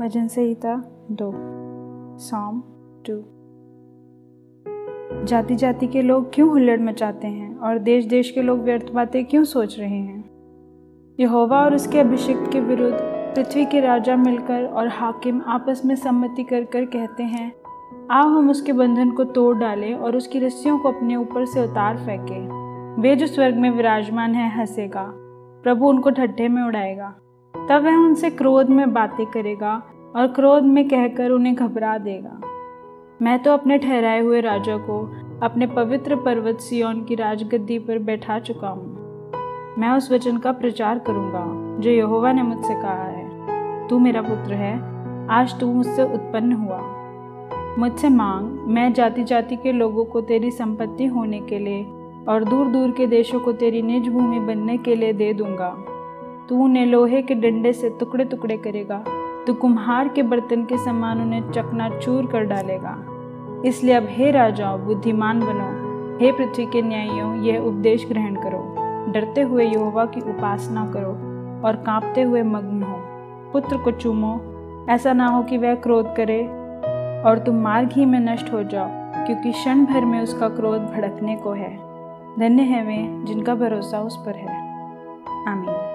भजन संहिता दो, सॉम टू जाति जाति के लोग क्यों हुल्लड़ मचाते हैं और देश देश के लोग व्यर्थ बातें क्यों सोच रहे हैं? यहोवा और उसके अभिषेक के विरुद्ध पृथ्वी के राजा मिलकर और हाकिम आपस में सम्मति कर कर कहते हैं, आओ हम उसके बंधन को तोड़ डालें और उसकी रस्सियों को अपने ऊपर से उतार फेंकें। वे जो स्वर्ग में विराजमान है, हंसेगा। प्रभु उनको ठट्ठे में उड़ाएगा। तब वह उनसे क्रोध में बातें करेगा और क्रोध में कहकर उन्हें घबरा देगा। मैं तो अपने ठहराए हुए राजा को अपने पवित्र पर्वत सियोन की राजगद्दी पर बैठा चुका हूँ। मैं उस वचन का प्रचार करूँगा, जो यहोवा ने मुझसे कहा है। तू मेरा पुत्र है, आज तू मुझसे उत्पन्न हुआ। मुझसे मांग, मैं जाति जाति के लोगों को तेरी संपत्ति होने के लिए और दूर दूर के देशों को तेरी निज भूमि बनने के लिए दे दूँगा। तू उन्हें लोहे के डंडे से टुकड़े टुकड़े करेगा। तो कुम्हार के बर्तन के समान उन्हें चकना चूर कर डालेगा। इसलिए अब हे राजाओं, बुद्धिमान बनो। हे पृथ्वी के न्यायियों, यह उपदेश ग्रहण करो। डरते हुए यहोवा की उपासना करो और कांपते हुए मग्न हो। पुत्र को चूमो। ऐसा ना हो कि वह क्रोध करे और तुम मार्ग ही में नष्ट हो जाओ, क्योंकि क्षण भर में उसका क्रोध भड़कने को है। धन्य है वे जिनका भरोसा उस पर है। आमीन।